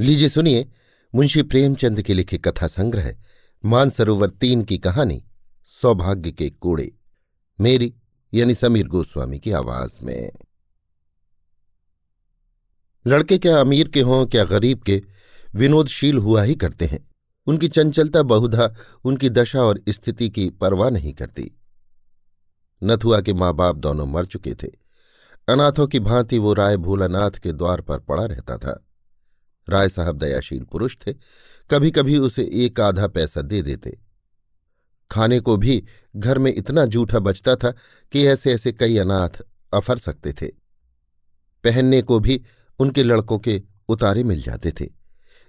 लीजिए सुनिए मुंशी प्रेमचंद के लिखे कथा संग्रह, मानसरोवर तीन की कहानी, सौभाग्य के कूड़े। मेरी, यानी समीर गोस्वामी की आवाज़ में। लड़के क्या अमीर के हों, क्या गरीब के, विनोदशील हुआ ही करते हैं। उनकी चंचलता बहुधा, उनकी दशा और स्थिति की परवाह नहीं करती। नथुआ के माँ बाप दोनों मर चुके थे। अनाथों की भांति वो राय भोलानाथ के द्वार पर पड़ा रहता था। राय साहब दयाशील पुरुष थे कभी कभी उसे एक आधा पैसा दे देते। खाने को भी घर में इतना जूठा बचता था कि ऐसे ऐसे कई अनाथ अफर सकते थे। पहनने को भी उनके लड़कों के उतारे मिल जाते थे,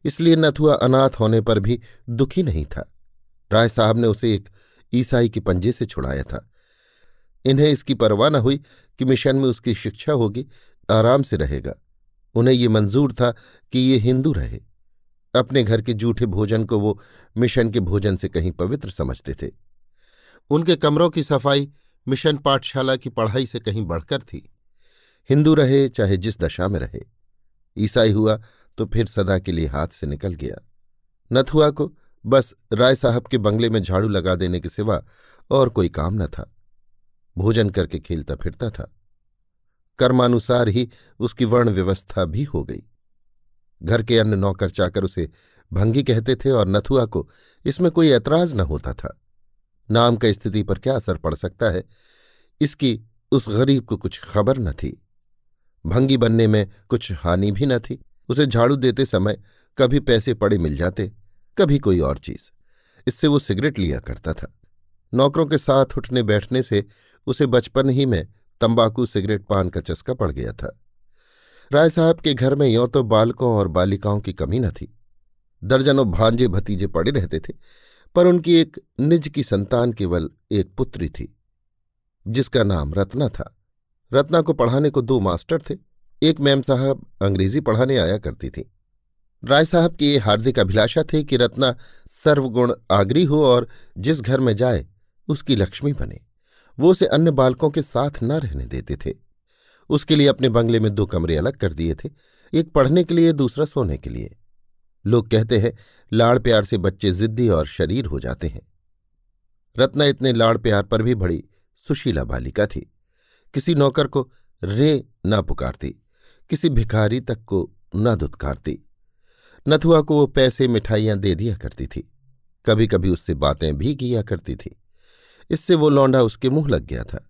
इसलिए नथुआ अनाथ होने पर भी दुखी नहीं था। राय साहब ने उसे एक ईसाई के पंजे से छुड़ाया था। इन्हें इसकी परवाह न हुई कि मिशन में उसकी शिक्षा होगी, आराम से रहेगा। उन्हें ये मंजूर था कि ये हिंदू रहे। अपने घर के जूठे भोजन को वो मिशन के भोजन से कहीं पवित्र समझते थे। उनके कमरों की सफ़ाई मिशन पाठशाला की पढ़ाई से कहीं बढ़कर थी। हिंदू रहे चाहे जिस दशा में रहे। ईसाई हुआ तो फिर सदा के लिए हाथ से निकल गया। नथुआ को बस राय साहब के बंगले में झाड़ू लगा देने के सिवा और कोई काम न था। भोजन करके खेलता फिरता था। कर्मानुसार ही उसकी वर्ण व्यवस्था भी हो गई। घर के अन्य नौकर चाकर उसे भंगी कहते थे और नथुआ को इसमें कोई ऐतराज न होता था। नाम का स्थिति पर क्या असर पड़ सकता है? इसकी उस गरीब को कुछ खबर न थी। भंगी बनने में कुछ हानि भी न थी। उसे झाड़ू देते समय कभी पैसे पड़े मिल जाते, कभी कोई और चीज़। इससे वो सिगरेट लिया करता था। नौकरों के साथ उठने बैठने से उसे बचपन ही में तंबाकू सिगरेट पान का चस्का पड़ गया था। राय साहब के घर में यों तो बालकों और बालिकाओं की कमी न थी। दर्जनों भांजे भतीजे पड़े रहते थे, पर उनकी एक निज की संतान केवल एक पुत्री थी, जिसका नाम रत्ना था। रत्ना को पढ़ाने को दो मास्टर थे, एक मैम साहब अंग्रेज़ी पढ़ाने आया करती थी। राय साहब की ये हार्दिक अभिलाषा थी कि रत्ना सर्वगुण आगरी हो और जिस घर में जाए, उसकी लक्ष्मी बने। वो उसे अन्य बालकों के साथ न रहने देते थे। उसके लिए अपने बंगले में दो कमरे अलग कर दिए थे, एक पढ़ने के लिए, दूसरा सोने के लिए। लोग कहते हैं, लाड़ प्यार से बच्चे जिद्दी और शरीर हो जाते हैं। रत्ना इतने लाड़ प्यार पर भी बड़ी सुशीला बालिका थी। किसी नौकर को रे न पुकारती, किसी भिखारी तक को न दुत्कारती नथुआ को वो पैसे मिठाइयाँ दे दिया करती थी। कभी कभी उससे बातें भी किया करती थी। इससे वो लौंडा उसके मुँह लग गया था।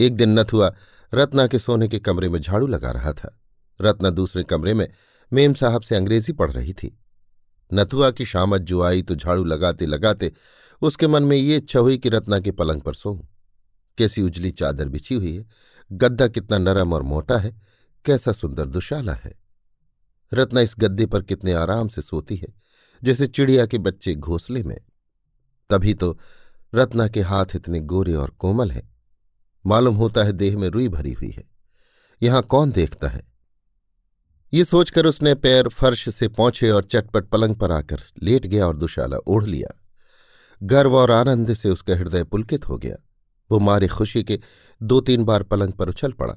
एक दिन नथुआ रत्ना के सोने के कमरे में झाड़ू लगा रहा था। रत्ना दूसरे कमरे में मेम साहब से अंग्रेज़ी पढ़ रही थी। नथुआ की शामत जो आई तो झाड़ू लगाते लगाते उसके मन में ये इच्छा हुई कि रत्ना के पलंग पर सोऊं। कैसी उजली चादर बिछी हुई है, गद्दा कितना नरम और मोटा है, कैसा सुंदर दुशाला है। रत्ना इस गद्दे पर कितने आराम से सोती है, जैसे चिड़िया के बच्चे घोंसले में। तभी तो रत्ना के हाथ इतने गोरे और कोमल हैं। मालूम होता है देह में रुई भरी हुई है। यहाँ कौन देखता है? ये सोचकर उसने पैर फर्श से पहुँचे और चटपट पलंग पर आकर लेट गया और दुशाला ओढ़ लिया। गर्व और आनंद से उसका हृदय पुलकित हो गया। वो मारे खुशी के दो तीन बार पलंग पर उछल पड़ा।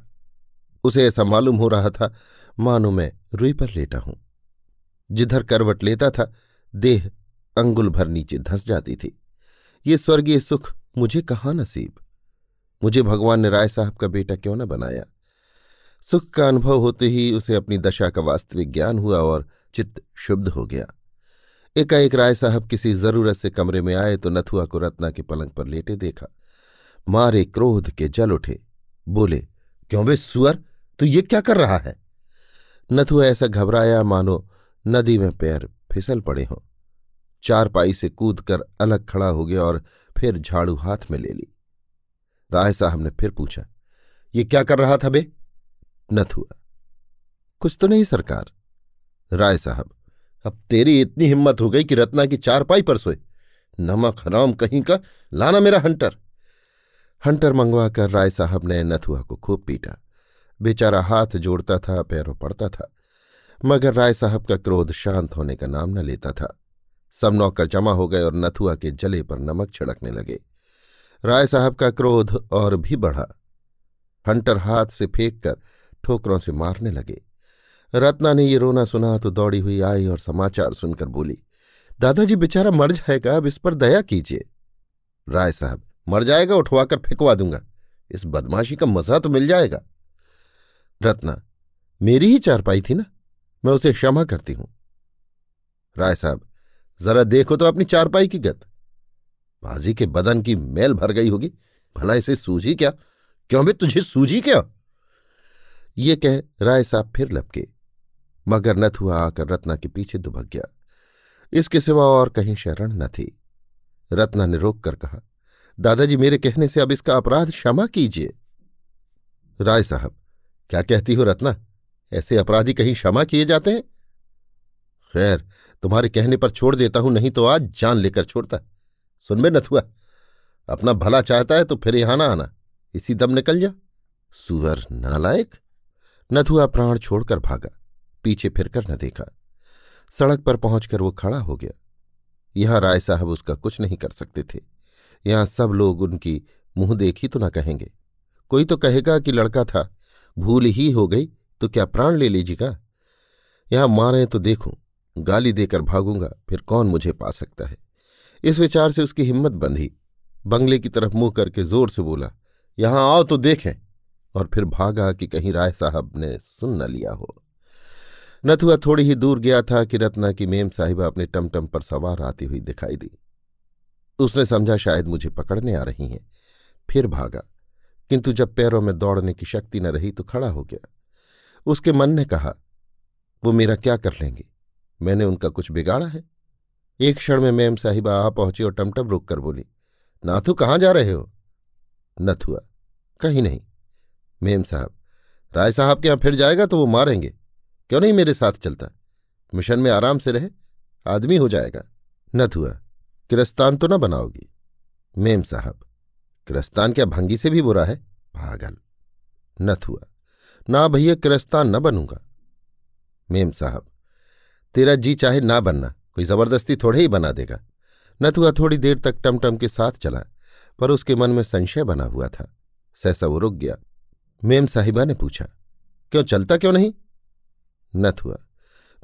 उसे ऐसा मालूम हो रहा था, मानो मैं रुई पर लेटा हूँ। जिधर करवट लेता था, देह अंगुल भर नीचे धंस जाती थी। ये स्वर्गीय सुख मुझे कहाँ नसीब? मुझे भगवान ने राय साहब का बेटा क्यों न बनाया? सुख का अनुभव होते ही उसे अपनी दशा का वास्तविक ज्ञान हुआ और चित्त शुद्ध हो गया। एकाएक राय साहब किसी ज़रूरत से कमरे में आए तो नथुआ को रत्ना के पलंग पर लेटे देखा। मारे क्रोध के जल उठे। बोले, क्यों वे सुअर? तू ये क्या कर रहा है? नथुआ ऐसा घबराया, मानो नदी में पैर फिसल पड़े हों। चारपाई से कूद कर अलग खड़ा हो गया और फिर झाड़ू हाथ में ले ली। राय साहब ने फिर पूछा, ये क्या कर रहा था बे? नथुआ कुछ तो नहीं सरकार। राय साहब, अब तेरी इतनी हिम्मत हो गई कि रत्ना की चारपाई पर सोए। नमक, हराम कहीं का, लाना मेरा हंटर। हंटर मंगवाकर राय साहब ने नथुआ को खूब पीटा। बेचारा हाथ जोड़ता था, पैरों पड़ता था, मगर राय साहब का क्रोध शांत होने का नाम न लेता था। सब नौकर जमा हो गए और नथुआ के जले पर नमक छिड़कने लगे। राय साहब का क्रोध और भी बढ़ा। हंटर हाथ से फेंक कर ठोकरों से मारने लगे। रत्ना ने ये रोना सुना तो दौड़ी हुई आई और समाचार सुनकर बोली, दादाजी, बेचारा मर जाएगा, अब इस पर दया कीजिए। राय साहब, मर जाएगा, उठवाकर फेंकवा दूँगा। इस बदमाशी का मज़ा तो मिल जाएगा। रत्ना, मेरी ही चारपाई थी ना? मैं उसे क्षमा करती हूँ। राय साहब जरा देखो तो अपनी चारपाई की गत। बाजी के बदन की मैल भर गई होगी। भला इसे सूझी क्या? क्यों भी तुझे सूझी क्या? ये कह राय साहब फिर लपके। मगर नथ हुआ आकर रत्ना के पीछे दुबक गया। इसके सिवा और कहीं शरण न थी। रत्ना ने रोक कर कहा, दादाजी, मेरे कहने से अब इसका अपराध क्षमा कीजिए। राय साहब, क्या कहती हो रत्ना? ऐसे अपराधी कहीं क्षमा किए जाते हैं? खैर तुम्हारे कहने पर छोड़ देता हूँ, नहीं तो आज जान लेकर छोड़ता। सुन में नथुआ, अपना भला चाहता है तो फिर यहाँ ना आना। इसी दम निकल जा। सुअर नालायक। नथुआ प्राण छोड़कर भागा, पीछे फिरकर न देखा। सड़क पर पहुंचकर वो खड़ा हो गया। यहाँ राय साहब उसका कुछ नहीं कर सकते थे। यहाँ सब लोग उनकी मुँह देखी तो न कहेंगे। कोई तो कहेगा कि लड़का था, भूल ही हो गई तो क्या प्राण ले लीजिएगा? यहाँ मारे तो देखूँ। गाली देकर भागूँगा, फिर कौन मुझे पा सकता है? इस विचार से उसकी हिम्मत बंधी। बंगले की तरफ़ मुँह करके ज़ोर से बोला, यहाँ आओ तो देखें। और फिर भागा कि कहीं राय साहब ने सुन न लिया हो। नथुआ थोड़ी ही दूर गया था कि रत्ना की मेम साहिबा अपने टमटम पर सवार आती हुई दिखाई दी। उसने समझा शायद मुझे पकड़ने आ रही हैं। फिर भागा, किंतु जब पैरों में दौड़ने की शक्ति न रही तो खड़ा हो गया। उसके मन ने कहा, वो मेरा क्या कर लेंगे? मैंने उनका कुछ बिगाड़ा है। एक क्षण में मैम साहिबा आ पहुँची और टमटम रोक कर बोली, नाथू, कहाँ जा रहे हो? नथुआ कहीं नहीं। मेम साहब, राय साहब के यहाँ फिर जाएगा तो वो मारेंगे। क्यों नहीं मेरे साथ चलता? मिशन में आराम से रहे, आदमी हो जाएगा। नथुआ किरस्तान तो न बनाओगी। मेम साहब, किरस्तान क्या भंगी से भी बुरा है? पागल। नथुआ ना भैया किरस्तान न बनूँगा। मेम साहब तेरा जी चाहे ना बनना, कोई ज़बरदस्ती थोड़े ही बना देगा। नथुआ थोड़ी देर तक टमटम के साथ चला, पर उसके मन में संशय बना हुआ था। सहसा वो रुक गया। मेम साहिबा ने पूछा, क्यों, चलता क्यों नहीं? नथुआ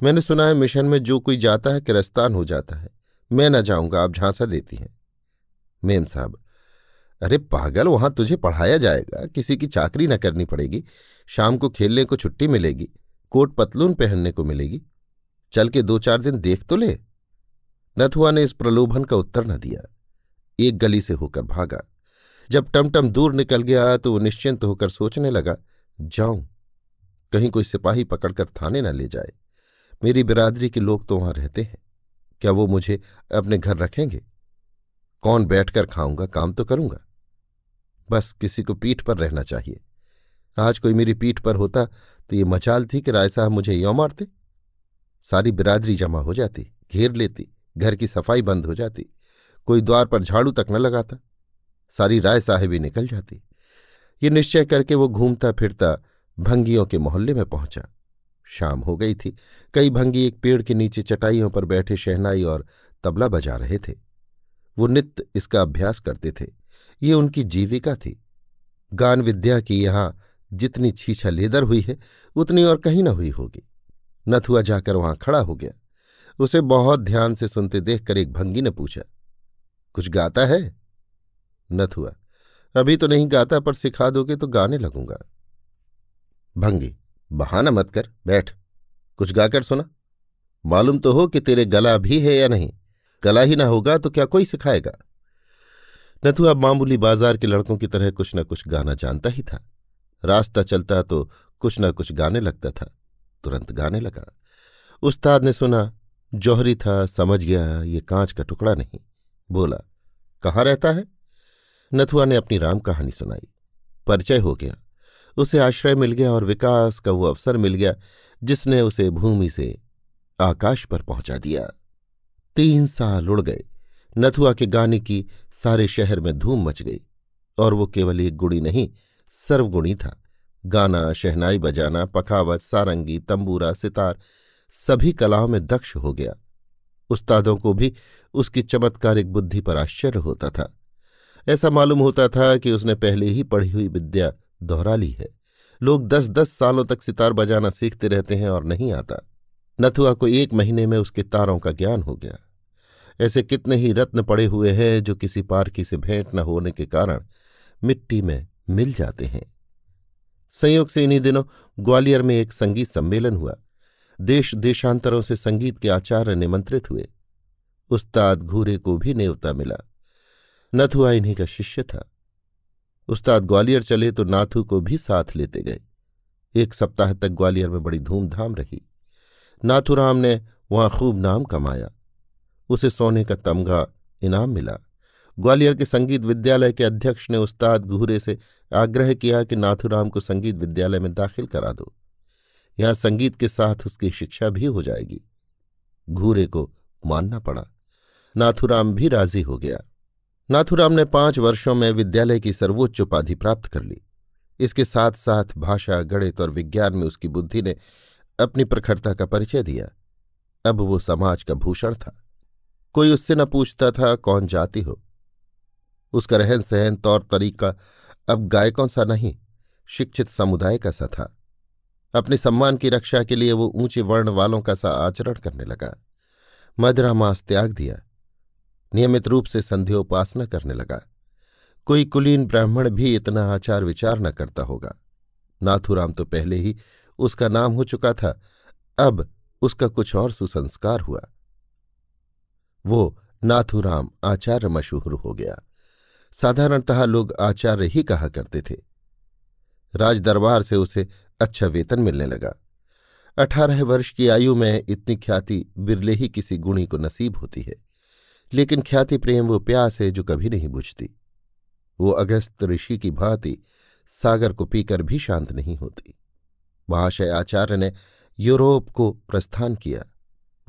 मैंने सुना है मिशन में जो कोई जाता है, किरस्तान हो जाता है। मैं न जाऊँगा, आप झांसा देती हैं। मेम साहब, अरे पागल, वहाँ तुझे पढ़ाया जाएगा। किसी की चाकरी न करनी पड़ेगी। शाम को खेलने को छुट्टी मिलेगी। कोट पतलून पहनने को मिलेगी। चल के दो चार दिन देख तो ले। नथुआ ने इस प्रलोभन का उत्तर न दिया। एक गली से होकर भागा। जब टमटम दूर निकल गया तो वो निश्चिंत होकर सोचने लगा, जाऊँ, कहीं कोई सिपाही पकड़कर थाने न ले जाए। मेरी बिरादरी के लोग तो वहाँ रहते हैं। क्या वो मुझे अपने घर रखेंगे? कौन बैठकर खाऊँगा, काम तो करूँगा। बस किसी को पीठ पर रहना चाहिए। आज कोई मेरी पीठ पर होता तो ये मचाल थी कि राय साहब मुझे यों मारते। सारी बिरादरी जमा हो जाती, घेर लेती, घर की सफ़ाई बंद हो जाती, कोई द्वार पर झाड़ू तक न लगाता, सारी राय साहेबी निकल जाती। ये निश्चय करके वो घूमता फिरता भंगियों के मोहल्ले में पहुँचा। शाम हो गई थी। कई भंगी एक पेड़ के नीचे चटाइयों पर बैठे शहनाई और तबला बजा रहे थे। वो नित्य इसका अभ्यास करते थे। ये उनकी जीविका थी। गान विद्या की यहाँ जितनी छीछा लेदर हुई है, उतनी और कहीं न हुई होगी। नथुआ जाकर वहाँ खड़ा हो गया। उसे बहुत ध्यान से सुनते देखकर एक भंगी ने पूछा, कुछ गाता है? नथुआ, अभी तो नहीं गाता, पर सिखा दोगे तो गाने लगूँगा। भंगी, बहाना मत कर, बैठ, कुछ गाकर सुना। मालूम तो हो कि तेरे गला भी है या नहीं। गला ही ना होगा तो क्या कोई सिखाएगा? नथुआ मामूली बाज़ार के लड़कों की तरह कुछ न कुछ गाना जानता ही था। रास्ता चलता तो कुछ न कुछ गाने लगता था। तुरंत गाने लगा। उस्ताद ने सुना, जौहरी था, समझ गया, ये कांच का टुकड़ा नहीं। बोला, कहाँ रहता है? नथुआ ने अपनी राम कहानी सुनाई। परिचय हो गया। उसे आश्रय मिल गया और विकास का वो अवसर मिल गया, जिसने उसे भूमि से आकाश पर पहुँचा दिया। तीन साल उड़ गए। नथुआ के गाने की सारे शहर में धूम मच गई, और वो केवल एक गुणी नहीं, सर्वगुणी था। गाना, शहनाई बजाना, पखावत, सारंगी, तंबूरा, सितार, सभी कलाओं में दक्ष हो गया। उस्तादों को भी उसकी चमत्कारिक बुद्धि पर आश्चर्य होता था। ऐसा मालूम होता था कि उसने पहले ही पढ़ी हुई विद्या दोहरा ली है। लोग दस दस सालों तक सितार बजाना सीखते रहते हैं और नहीं आता। नथुआ को एक महीने में उसके तारों का ज्ञान हो गया। ऐसे कितने ही रत्न पड़े हुए हैं जो किसी पारखी से भेंट न होने के कारण मिट्टी में मिल जाते हैं। संयोग से इन्हीं दिनों ग्वालियर में एक संगीत सम्मेलन हुआ। देश देशांतरों से संगीत के आचार्य निमंत्रित हुए। उस्ताद घूरे को भी नेवता मिला। नथुआ इन्हीं का शिष्य था। उस्ताद ग्वालियर चले तो नाथू को भी साथ लेते गए। एक सप्ताह तक ग्वालियर में बड़ी धूमधाम रही। नाथूराम ने वहाँ खूब नाम कमाया। उसे सोने का तमगा इनाम मिला। ग्वालियर के संगीत विद्यालय के अध्यक्ष ने उस्ताद घूरे से आग्रह किया कि नाथुराम को संगीत विद्यालय में दाखिल करा दो। यहाँ संगीत के साथ उसकी शिक्षा भी हो जाएगी। घूरे को मानना पड़ा। नाथुराम भी राज़ी हो गया। नाथुराम ने पाँच वर्षों में विद्यालय की सर्वोच्च उपाधि प्राप्त कर ली। इसके साथ साथ भाषा, गणित और विज्ञान में उसकी बुद्धि ने अपनी प्रखरता का परिचय दिया। अब वो समाज का भूषण था। कोई उससे न पूछता था कौन जाति हो। उसका रहन सहन, तौर तरीका अब गायकों सा नहीं, शिक्षित समुदाय का सा था। अपने सम्मान की रक्षा के लिए वो ऊँचे वर्ण वालों का सा आचरण करने लगा। मदरा मांस त्याग दिया। नियमित रूप से संध्योपासना करने लगा। कोई कुलीन ब्राह्मण भी इतना आचार विचार न करता होगा। नाथुराम तो पहले ही उसका नाम हो चुका था। अब उसका कुछ और सुसंस्कार हुआ। वो नाथुराम आचार्य मशहूर हो गया। साधारणतः लोग आचार्य ही कहा करते थे। राजदरबार से उसे अच्छा वेतन मिलने लगा। अठारह वर्ष की आयु में इतनी ख्याति बिरले ही किसी गुणी को नसीब होती है, लेकिन ख्याति प्रेम वो प्यास है जो कभी नहीं बुझती। वो अगस्त ऋषि की भांति सागर को पीकर भी शांत नहीं होती। महाशय आचार्य ने यूरोप को प्रस्थान किया।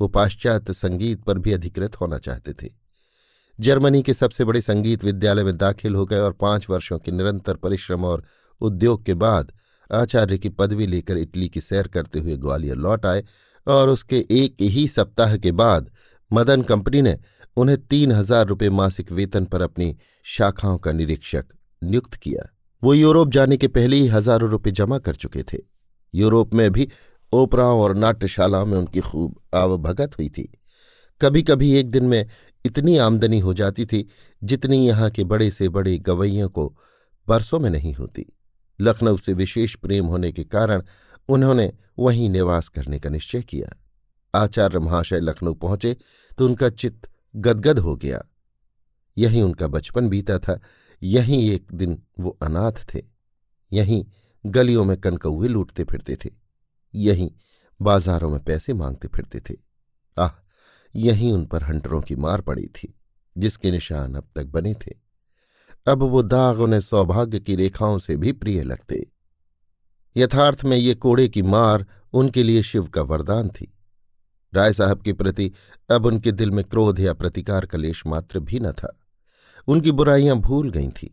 वो पाश्चात्य संगीत पर भी अधिकृत होना चाहते थे। जर्मनी के सबसे बड़े संगीत विद्यालय में दाखिल हो गए और पाँच वर्षों के निरंतर परिश्रम और उद्योग के बाद आचार्य की पदवी लेकर इटली की सैर करते हुए ग्वालियर लौट आए और उसके एक ही सप्ताह के बाद मदन कंपनी ने उन्हें तीन हज़ार रुपये मासिक वेतन पर अपनी शाखाओं का निरीक्षक नियुक्त किया। वो यूरोप जाने के पहले ही हज़ारों रुपये जमा कर चुके थे। यूरोप में भी ओपराओं और नाट्यशालाओं में उनकी खूब आवभगत हुई थी। कभी कभी एक दिन में इतनी आमदनी हो जाती थी जितनी यहाँ के बड़े से बड़े गवैयों को बरसों में नहीं होती। लखनऊ से विशेष प्रेम होने के कारण उन्होंने वहीं निवास करने का निश्चय किया। आचार्य महाशय लखनऊ पहुँचे तो उनका चित्त गदगद हो गया। यहीं उनका बचपन बीता था, यहीं एक दिन वो अनाथ थे, यहीं गलियों में कनकौए लूटते फिरते थे, यहीं बाजारों में पैसे मांगते फिरते थे। यहीं उन पर हंटरों की मार पड़ी थी, जिसके निशान अब तक बने थे। अब वो दाग उन्हें सौभाग्य की रेखाओं से भी प्रिय लगते। यथार्थ में ये कोड़े की मार उनके लिए शिव का वरदान थी। राय साहब के प्रति अब उनके दिल में क्रोध या प्रतिकार का लेश मात्र भी न था। उनकी बुराइयाँ भूल गई थीं,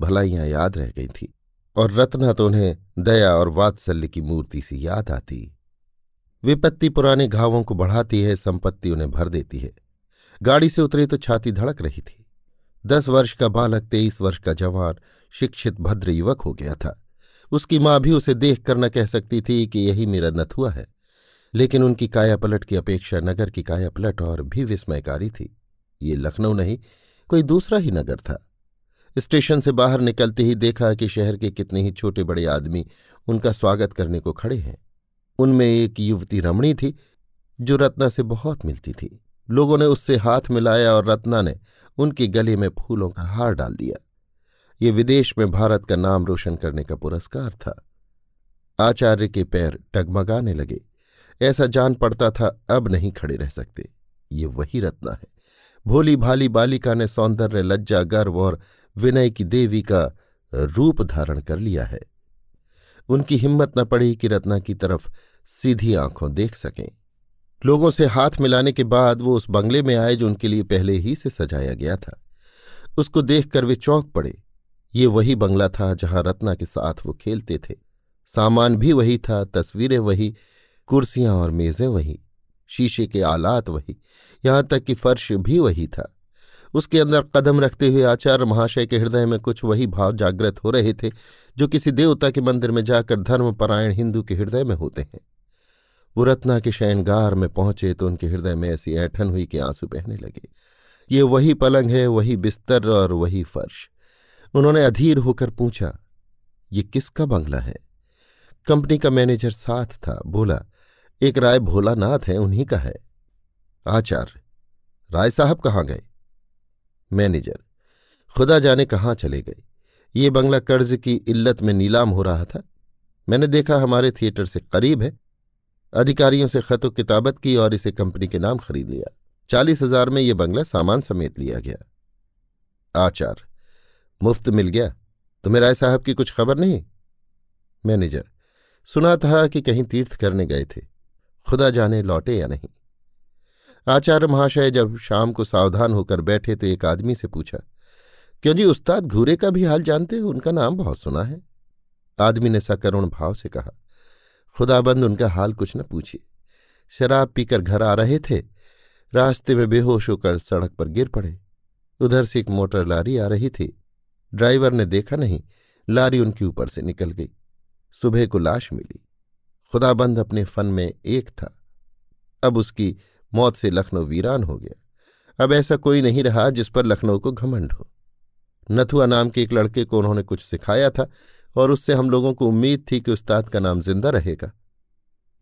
भलाइयाँ याद रह गई थीं, और रत्ना तो उन्हें दया और वात्सल्य की मूर्ति सी याद आती। विपत्ति पुराने घावों को बढ़ाती है, संपत्ति उन्हें भर देती है। गाड़ी से उतरे तो छाती धड़क रही थी। दस वर्ष का बालक, तेईस वर्ष का जवान, शिक्षित, भद्र युवक हो गया था। उसकी माँ भी उसे देख कर न कह सकती थी कि यही मेरा नथुआ है। लेकिन उनकी काया पलट की अपेक्षा नगर की काया पलट और भी विस्मयकारी थी। ये लखनऊ नहीं, कोई दूसरा ही नगर था। स्टेशन से बाहर निकलते ही देखा कि शहर के कितने ही छोटे बड़े आदमी उनका स्वागत करने को खड़े हैं। उनमें एक युवती रमणी थी, जो रत्ना से बहुत मिलती थी। लोगों ने उससे हाथ मिलाया और रत्ना ने उनके गले में फूलों का हार डाल दिया। ये विदेश में भारत का नाम रोशन करने का पुरस्कार था। आचार्य के पैर टगमगाने लगे। ऐसा जान पड़ता था, अब नहीं खड़े रह सकते। ये वही रत्ना है। भोली भाली बालिका ने सौंदर्य, लज्जा, गर्व और विनय की देवी का रूप धारण कर लिया है। उनकी हिम्मत न पड़ी कि रत्ना की तरफ़ सीधी आँखों देख सकें। लोगों से हाथ मिलाने के बाद वो उस बंगले में आए जो उनके लिए पहले ही से सजाया गया था। उसको देखकर वे चौंक पड़े। ये वही बंगला था जहाँ रत्ना के साथ वो खेलते थे। सामान भी वही था, तस्वीरें वही, कुर्सियाँ और मेजें वही, शीशे के आलात वही, यहाँ तक कि फर्श भी वही था। उसके अंदर कदम रखते हुए आचार्य महाशय के हृदय में कुछ वही भाव जागृत हो रहे थे, जो किसी देवता के मंदिर में जाकर धर्मपरायण हिंदू के हृदय में होते हैं। वो रत्ना के शयनगार में पहुँचे तो उनके हृदय में ऐसी ऐठन हुई कि आँसू बहने लगे। ये वही पलंग है, वही बिस्तर और वही फर्श। उन्होंने अधीर होकर पूछा, ये किसका बंगला है? कंपनी का मैनेजर साथ था। बोला, एक राय भोलानाथ है, उन्हीं का है। आचार्य, राय साहब कहाँ गए? मैनेजर। खुदा जाने कहाँ चले गए। ये बंगला कर्ज की इल्लत में नीलाम हो रहा था। मैंने देखा हमारे थिएटर से करीब है। अधिकारियों से खत किताबत की और इसे कंपनी के नाम खरीद लिया। चालीस हज़ार में यह बंगला सामान समेत लिया गया। आचार, मुफ़्त मिल गया। तुम्हें राय साहब की कुछ खबर नहीं? मैनेजर, सुना था कि कहीं तीर्थ करने गए थे। खुदा जाने लौटे या नहीं। आचार्य महाशय जब शाम को सावधान होकर बैठे तो एक आदमी से पूछा, क्यों जी, उस्ताद घूरे का भी हाल जानते हो? उनका नाम बहुत सुना है। आदमी ने सकरुण भाव से कहा, खुदाबंद, उनका हाल कुछ न पूछिए। शराब पीकर घर आ रहे थे, रास्ते में बेहोश होकर सड़क पर गिर पड़े। उधर से एक मोटर लारी आ रही थी। ड्राइवर ने देखा नहीं, लारी उनके ऊपर से निकल गई। सुबह को लाश मिली। खुदाबंद अपने फन में एक था। अब उसकी मौत से लखनऊ वीरान हो गया। अब ऐसा कोई नहीं रहा जिस पर लखनऊ को घमंड हो। नथुआ नाम के एक लड़के को उन्होंने कुछ सिखाया था और उससे हम लोगों को उम्मीद थी कि उस्ताद का नाम ज़िंदा रहेगा।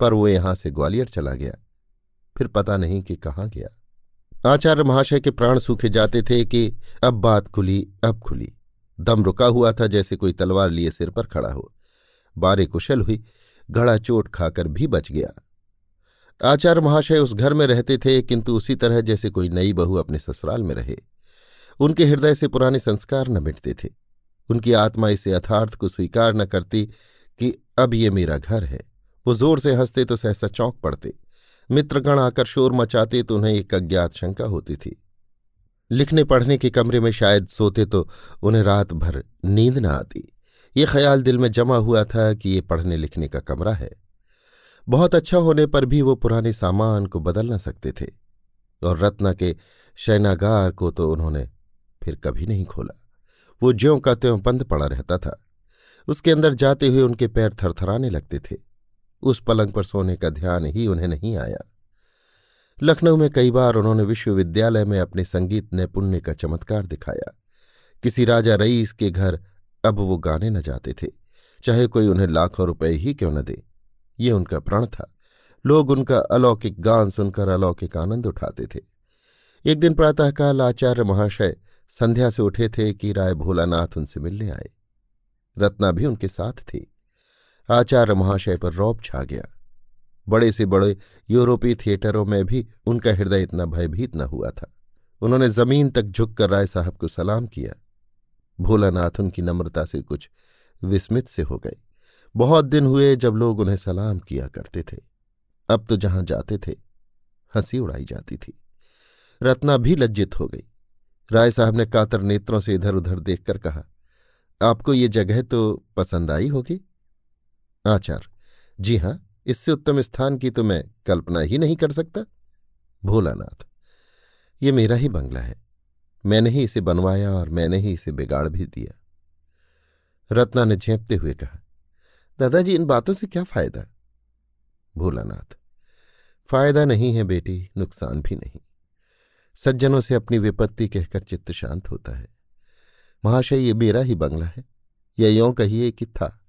पर वो यहाँ से ग्वालियर चला गया। फिर पता नहीं कि कहाँ गया। आचार्य महाशय के प्राण सूखे जाते थे कि अब बात खुली, अब खुली। दम रुका हुआ था जैसे कोई तलवार लिए सिर पर खड़ा हो। बारे कुशल हुई, घड़ा चोट खाकर भी बच गया। आचार्य महाशय उस घर में रहते थे, किंतु उसी तरह जैसे कोई नई बहू अपने ससुराल में रहे, उनके हृदय से पुराने संस्कार न मिटते थे। उनकी आत्मा इसे यथार्थ को स्वीकार न करती कि अब ये मेरा घर है। वो ज़ोर से हँसते तो सहसा चौंक पड़ते। मित्रगण आकर शोर मचाते तो उन्हें एक अज्ञात शंका होती थी। लिखने पढ़ने के कमरे में शायद सोते तो उन्हें रात भर नींद न आती। ये ख्याल दिल में जमा हुआ था कि ये पढ़ने लिखने का कमरा है। बहुत अच्छा होने पर भी वो पुराने सामान को बदल न सकते थे और रत्ना के शयनागार को तो उन्होंने फिर कभी नहीं खोला। वो ज्यों का त्यों बंद पड़ा रहता था। उसके अंदर जाते हुए उनके पैर थरथराने लगते थे। उस पलंग पर सोने का ध्यान ही उन्हें नहीं आया। लखनऊ में कई बार उन्होंने विश्वविद्यालय में अपने संगीत नैपुण्य का चमत्कार दिखाया। किसी राजा रईस के घर अब वो गाने न जाते थे, चाहे कोई उन्हें लाखों रुपए ही क्यों न दे। ये उनका प्रण था। लोग उनका अलौकिक गान सुनकर अलौकिक आनंद उठाते थे। एक दिन प्रातःकाल आचार्य महाशय संध्या से उठे थे कि राय भोलानाथ उनसे मिलने आए। रत्ना भी उनके साथ थी। आचार्य महाशय पर रौब छा गया। बड़े से बड़े यूरोपीय थिएटरों में भी उनका हृदय इतना भयभीत न हुआ था। उन्होंने ज़मीन तक झुककर राय साहब को सलाम किया। भोलानाथ उनकी नम्रता से कुछ विस्मित से हो गए। बहुत दिन हुए जब लोग उन्हें सलाम किया करते थे। अब तो जहाँ जाते थे, हँसी उड़ाई जाती थी। रत्ना भी लज्जित हो गई। राय साहब ने कातर नेत्रों से इधर उधर देखकर कहा, आपको ये जगह तो पसंद आई होगी? आचार। जी हाँ, इससे उत्तम स्थान की तो मैं कल्पना ही नहीं कर सकता। भोलानाथ, ये मेरा ही बंगला है। मैंने ही इसे बनवाया और मैंने ही इसे बिगाड़ भी दिया। रत्ना ने झेपते हुए कहा दादाजी, इन बातों से क्या फ़ायदा? भोलानाथ, फ़ायदा नहीं है बेटी, नुकसान भी नहीं। सज्जनों से अपनी विपत्ति कहकर चित्त शांत होता है। महाशय, ये मेरा ही बंगला है। या यों कहिए कि था।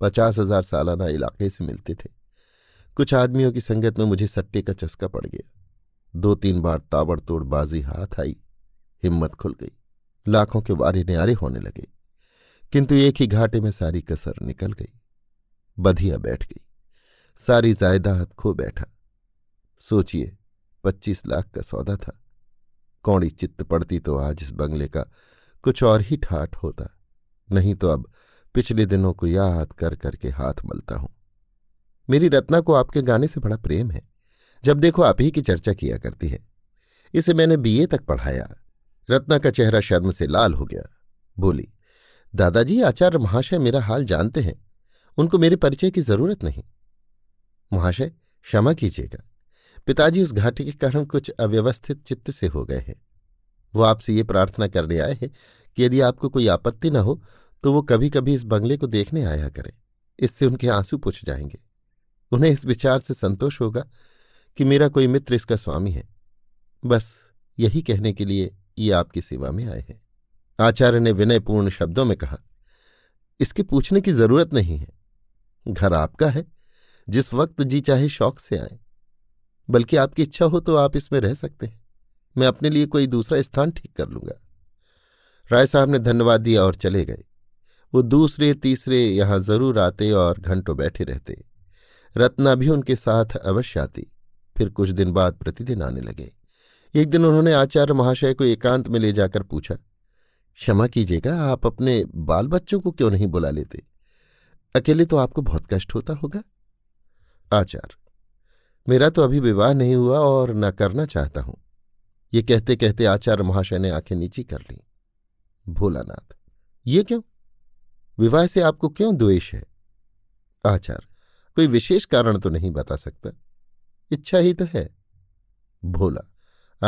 पचास हज़ार सालाना इलाके से मिलते थे। कुछ आदमियों की संगत में मुझे सट्टे का चस्का पड़ गया। दो तीन बार ताबड़तोड़ बाजी हाथ आई। हिम्मत खुल गई। लाखों के वारे न्यारे होने लगे। किंतु एक ही घाटे में सारी कसर निकल गई। बधिया बैठ गई। सारी जायदाद खो बैठा। सोचिए, पच्चीस लाख का सौदा था। कौड़ी चित्त पड़ती तो आज इस बंगले का कुछ और ही ठाठ होता। नहीं तो अब पिछले दिनों को याद कर करके हाथ मलता हूँ। मेरी रत्ना को आपके गाने से बड़ा प्रेम है। जब देखो आप ही की चर्चा किया करती है। इसे मैंने बीए तक पढ़ाया। रत्ना का चेहरा शर्म से लाल हो गया। बोली दादाजी, आचार्य महाशय मेरा हाल जानते हैं। उनको मेरे परिचय की ज़रूरत नहीं। महाशय, क्षमा कीजिएगा। पिताजी उस घाटी के कारण कुछ अव्यवस्थित चित्त से हो गए हैं। वो आपसे ये प्रार्थना करने आए हैं कि यदि आपको कोई आपत्ति न हो तो वो कभी कभी इस बंगले को देखने आया करें। इससे उनके आँसू पूछ जाएँगे। उन्हें इस विचार से संतोष होगा कि मेरा कोई मित्र इसका स्वामी है। बस यही कहने के लिए ये आपकी सेवा में आए हैं। आचार्य ने विनयपूर्ण शब्दों में कहा, इसके पूछने की ज़रूरत नहीं है। घर आपका है, जिस वक्त जी चाहे शौक से आए। बल्कि आपकी इच्छा हो तो आप इसमें रह सकते हैं। मैं अपने लिए कोई दूसरा स्थान ठीक कर लूँगा। राय साहब ने धन्यवाद दिया और चले गए। वो दूसरे, तीसरे यहाँ ज़रूर आते और घंटों बैठे रहते। रत्ना भी उनके साथ अवश्य आती। फिर कुछ दिन बाद प्रतिदिन आने लगे। एक दिन उन्होंने आचार्य महाशय को एकांत में ले जाकर पूछा क्षमा कीजिएगा, आप अपने बाल बच्चों को क्यों नहीं बुला लेते? अकेले तो आपको बहुत कष्ट होता होगा। आचार्य मेरा तो अभी विवाह नहीं हुआ और न करना चाहता हूँ। ये कहते कहते आचार्य महाशय ने आँखें नीची कर ली। भोलानाथ, ये क्यों? विवाह से आपको क्यों द्वेष है? आचार्य कोई विशेष कारण तो नहीं बता सकता। इच्छा ही तो है। भोला,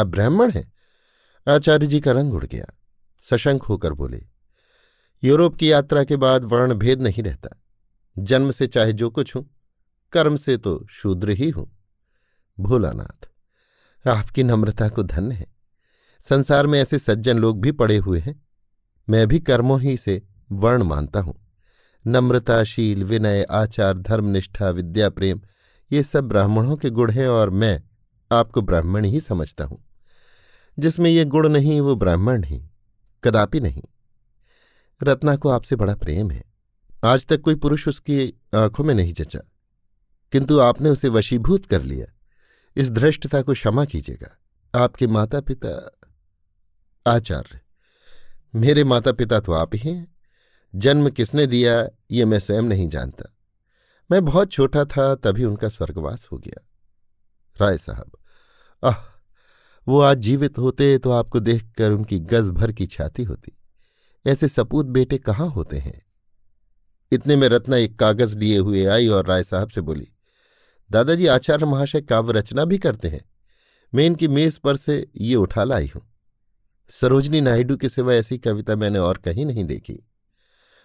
आप ब्राह्मण हैं? आचार्य जी का रंग उड़ गया। सशंक होकर बोले, यूरोप की यात्रा के बाद वर्ण भेद नहीं रहता। जन्म से चाहे जो कुछ हूँ, कर्म से तो शूद्र ही हूँ। भोलानाथ, आपकी नम्रता को धन्य है। संसार में ऐसे सज्जन लोग भी पड़े हुए हैं। मैं भी कर्मों ही से वर्ण मानता हूँ। नम्रताशील, विनय, आचार, धर्मनिष्ठा, विद्या, प्रेम, ये सब ब्राह्मणों के गुण हैं और मैं आपको ब्राह्मण ही समझता हूँ। जिसमें ये गुण नहीं, वो ब्राह्मण नहीं कदापि नहीं। रत्ना को आपसे बड़ा प्रेम है। आज तक कोई पुरुष उसकी आँखों में नहीं जचा। किंतु आपने उसे वशीभूत कर लिया। इस धृष्टता को क्षमा कीजिएगा। आपके माता पिता आचार्य। मेरे माता पिता तो आप ही हैं। जन्म किसने दिया, ये मैं स्वयं नहीं जानता। मैं बहुत छोटा था, तभी उनका स्वर्गवास हो गया। राय साहब, आह! वो आज जीवित होते तो आपको देखकर उनकी गज भर की छाती होती। ऐसे सपूत बेटे कहाँ होते हैं? इतने में रत्ना एक कागज़ लिए हुए आई और राय साहब से बोली, दादाजी, आचार्य महाशय काव्य रचना भी करते हैं। मैं इनकी मेज पर से ये उठा लाई हूँ। सरोजनी नायडू के सिवा ऐसी कविता मैंने और कहीं नहीं देखी।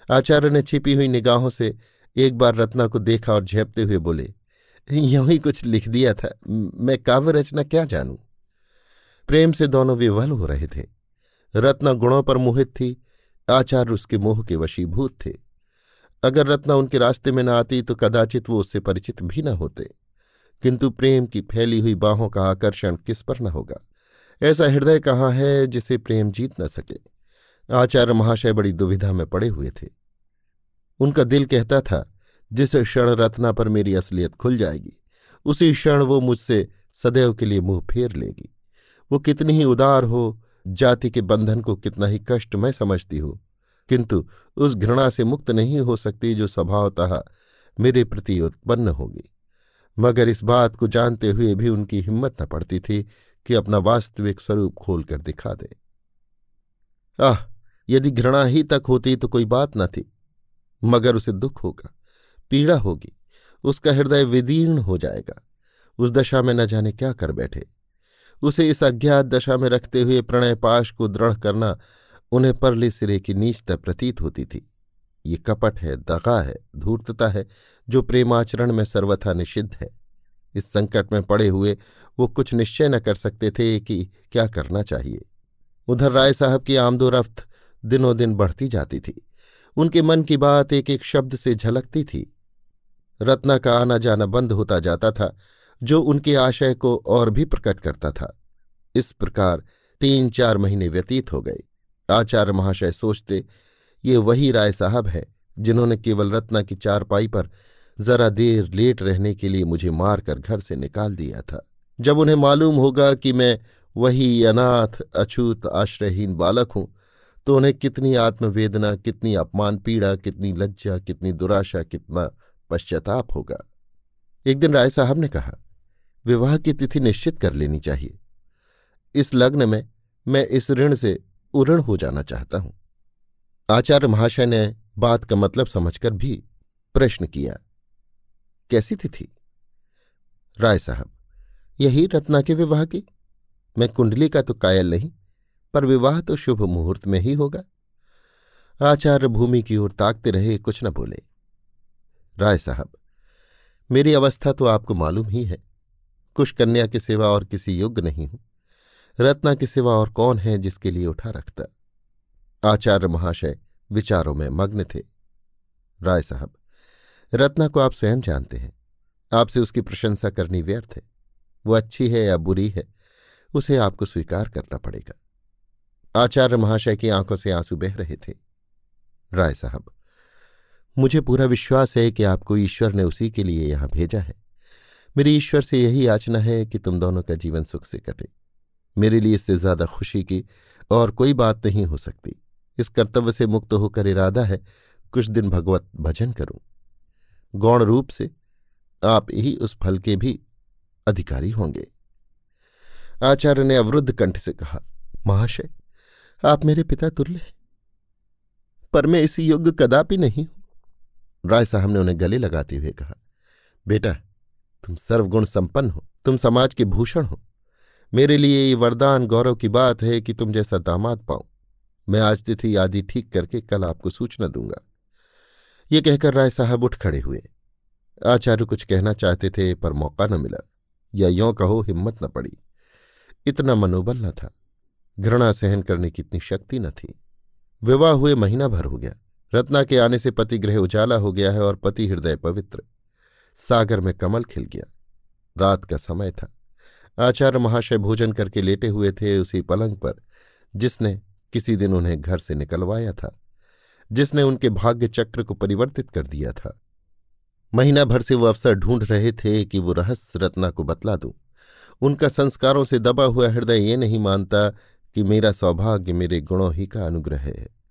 आचार्य ने छिपी हुई निगाहों से एक बार रत्ना को देखा और झेपते हुए बोले, यूँ ही कुछ लिख दिया था। मैं काव्य रचना क्या जानूं? प्रेम से दोनों विवल हो रहे थे। रत्ना गुणों पर मोहित थी, आचार्य उसके मोह के वशीभूत थे। अगर रत्ना उनके रास्ते में न आती तो कदाचित वो उससे परिचित भी न होते। किंतु प्रेम की फैली हुई बाहों का आकर्षण किस पर न होगा? ऐसा हृदय कहाँ है जिसे प्रेम जीत न सके? आचार्य महाशय बड़ी दुविधा में पड़े हुए थे। उनका दिल कहता था, जिस क्षण रत्ना पर मेरी असलियत खुल जाएगी, उसी क्षण वो मुझसे सदैव के लिए मुँह फेर लेगी। वो कितनी ही उदार हो, जाति के बंधन को कितना ही कष्ट मैं समझती हूँ। किंतु उस घृणा से मुक्त नहीं हो सकती जो स्वभावतः मेरे प्रति उत्पन्न होगी। मगर इस बात को जानते हुए भी उनकी हिम्मत न पड़ती थी कि अपना वास्तविक स्वरूप खोलकर दिखा दे। आह, यदि घृणा ही तक होती तो कोई बात न थी, मगर उसे दुख होगा, पीड़ा होगी, उसका हृदय विदीर्ण हो जाएगा। उस दशा में न जाने क्या कर बैठे। उसे इस अज्ञात दशा में रखते हुए प्रणय पाश को दृढ़ करना उन्हें परले सिरे की नीचता प्रतीत होती थी। ये कपट है, दगा है, धूर्तता है, जो प्रेमाचरण में सर्वथा निषिद्ध है। इस संकट में पड़े हुए वो कुछ निश्चय न कर सकते थे कि क्या करना चाहिए। उधर राय साहब की आमदोरफ्त दिनों दिन बढ़ती जाती थी। उनके मन की बात एक एक शब्द से झलकती थी। रत्ना का आना जाना बंद होता जाता था। जो उनके आशय को और भी प्रकट करता था। इस प्रकार तीन चार महीने व्यतीत हो गए। आचार्य महाशय सोचते, ये वही राय साहब है, जिन्होंने केवल रत्ना की चारपाई पर जरा देर लेट रहने के लिए मुझे मारकर घर से निकाल दिया था। जब उन्हें मालूम होगा कि मैं वही अनाथ, अछूत, आश्रयहीन बालक हूँ तो उन्हें कितनी आत्मवेदना, कितनी अपमान पीड़ा, कितनी लज्जा, कितनी दुराशा, कितना पश्चाताप होगा। एक दिन राय साहब ने कहा, विवाह की तिथि निश्चित कर लेनी चाहिए। इस लग्न में मैं इस ऋण से उऋण हो जाना चाहता हूँ। आचार्य महाशय ने बात का मतलब समझकर भी प्रश्न किया, कैसी तिथि? राय साहब, यही रत्ना के विवाह की? मैं कुंडली का तो कायल नहीं, पर विवाह तो शुभ मुहूर्त में ही होगा। आचार्य भूमि की ओर ताकते रहे, कुछ न बोले। राय साहब मेरी अवस्था तो आपको मालूम ही है। कुश कन्या के सिवा और किसी योग्य नहीं हूँ। रत्ना के सिवा और कौन है जिसके लिए उठा रखता? आचार्य महाशय विचारों में मग्न थे। राय साहब, रत्ना को आप स्वयं जानते हैं। आपसे उसकी प्रशंसा करनी व्यर्थ है। वो अच्छी है या बुरी है, उसे आपको स्वीकार करना पड़ेगा। आचार्य महाशय की आँखों से आँसू बह रहे थे। राय साहब मुझे पूरा विश्वास है कि आपको ईश्वर ने उसी के लिए यहाँ भेजा है। मेरी ईश्वर से यही याचना है कि तुम दोनों का जीवन सुख से कटे। मेरे लिए इससे ज़्यादा खुशी की और कोई बात नहीं हो सकती। इस कर्तव्य से मुक्त होकर इरादा है, कुछ दिन भगवत भजन करूँ। गौण रूप से आप ही उस फल के भी अधिकारी होंगे। आचार्य ने अवरुद्ध कंठ से कहा, महाशय, आप मेरे पिता तुल्य हैं। पर मैं इसी योग्य कदापि नहीं हूँ। राय साहब ने उन्हें गले लगाते हुए कहा, बेटा, तुम सर्वगुण संपन्न हो, तुम समाज के भूषण हो। मेरे लिए ये वरदान, गौरव की बात है कि तुम जैसा दामाद पाऊँ। मैं आज तिथि आदि ठीक करके कल आपको सूचना दूँगा। ये कहकर राय साहब उठ खड़े हुए। आचार्य कुछ कहना चाहते थे पर मौका न मिला, या यों कहो हिम्मत न पड़ी। इतना मनोबल न था। घृणा सहन करने की इतनी शक्ति न थी। विवाह हुए महीना भर हो गया। रत्ना के आने से पति गृह उजाला हो गया है और पति हृदय पवित्र। सागर में कमल खिल गया। रात का समय था। आचार्य महाशय भोजन करके लेटे हुए थे उसी पलंग पर, जिसने किसी दिन उन्हें घर से निकलवाया था, जिसने उनके भाग्य चक्र को परिवर्तित कर दिया था। महीना भर से वो अवसर ढूंढ रहे थे कि वो रहस्य रत्ना को बतला दूँ। उनका संस्कारों से दबा हुआ हृदय ये नहीं मानता कि मेरा सौभाग्य मेरे गुणों ही का अनुग्रह है।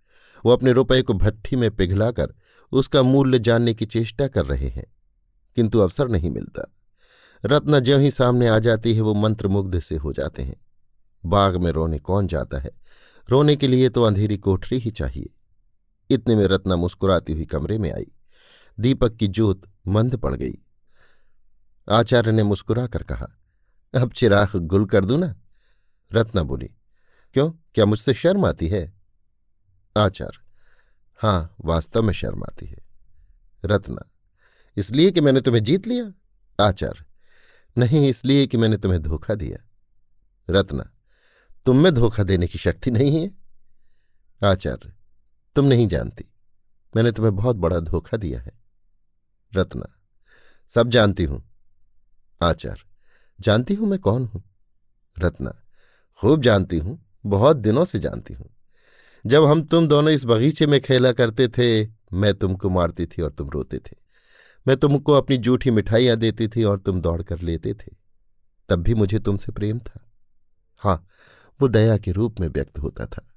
वो अपने रुपये को भट्ठी में पिघलाकर उसका मूल्य जानने की चेष्टा कर रहे हैं, किंतु अवसर नहीं मिलता। रत्न ज्यों ही सामने आ जाती है, वो मंत्रमुग्ध से हो जाते हैं। बाग में रोने कौन जाता है? रोने के लिए तो अंधेरी कोठरी ही चाहिए। इतने में रत्ना मुस्कुराती हुई कमरे में आई। दीपक की जोत मंद पड़ गई। आचार्य ने मुस्कुरा कर कहा, अब चिराग गुल कर दूँ ना? रत्ना बोली, क्यों? क्या मुझसे शर्म आती है? आचार्य हाँ वास्तव में शर्म आती है। रत्ना, इसलिए कि मैंने तुम्हें जीत लिया? आचार्य नहीं, इसलिए कि मैंने तुम्हें धोखा दिया। रत्ना, तुम में धोखा देने की शक्ति नहीं है? आचार्य तुम नहीं जानती। मैंने तुम्हें बहुत बड़ा धोखा दिया है। रत्ना, सब जानती हूँ। आचार्य जानती हूँ मैं कौन हूँ? रत्ना, खूब जानती हूँ, बहुत दिनों से जानती हूँ। जब हम तुम दोनों इस बगीचे में खेला करते थे, मैं तुमको मारती थी और तुम रोते थे। मैं तुमको अपनी जूठी मिठाइयाँ देती थी और तुम दौड़ कर लेते थे। तब भी मुझे तुमसे प्रेम था। हाँ वो दया के रूप में व्यक्त होता था।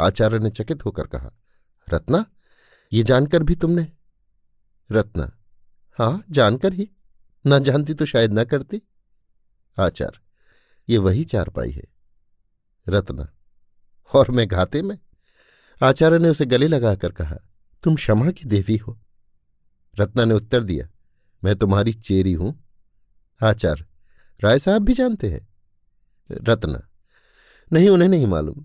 आचार्य ने चकित होकर कहा, रत्ना, ये जानकर भी तुमने? रत्ना? हाँ जानकर ही। न जानती तो शायद न करती। आचार्य, ये वही चारपाई है। रत्ना, और मैं घाते में? आचार्य ने उसे गले लगाकर कहा, तुम क्षमा की देवी हो। रत्ना ने उत्तर दिया, मैं तुम्हारी चेरी हूँ। आचार्य, राय साहब भी जानते हैं? रत्ना, नहीं, उन्हें नहीं मालूम।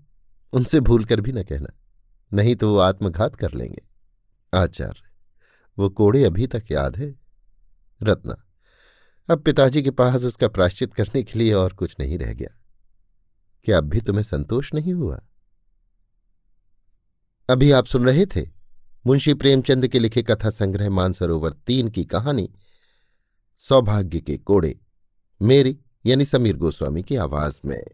उनसे भूल कर भी न कहना, नहीं तो वो आत्मघात कर लेंगे। आचार्य, वो कोड़े अभी तक याद है? रत्ना, अब पिताजी के पास उसका प्राश्चित करने के लिए और कुछ नहीं रह गया। क्या अब भी तुम्हें संतोष नहीं हुआ? अभी आप सुन रहे थे मुंशी प्रेमचंद के लिखे कथा संग्रह मानसरोवर तीन की कहानी, सौभाग्य के कोड़े, मेरी यानी समीर गोस्वामी की आवाज़ में।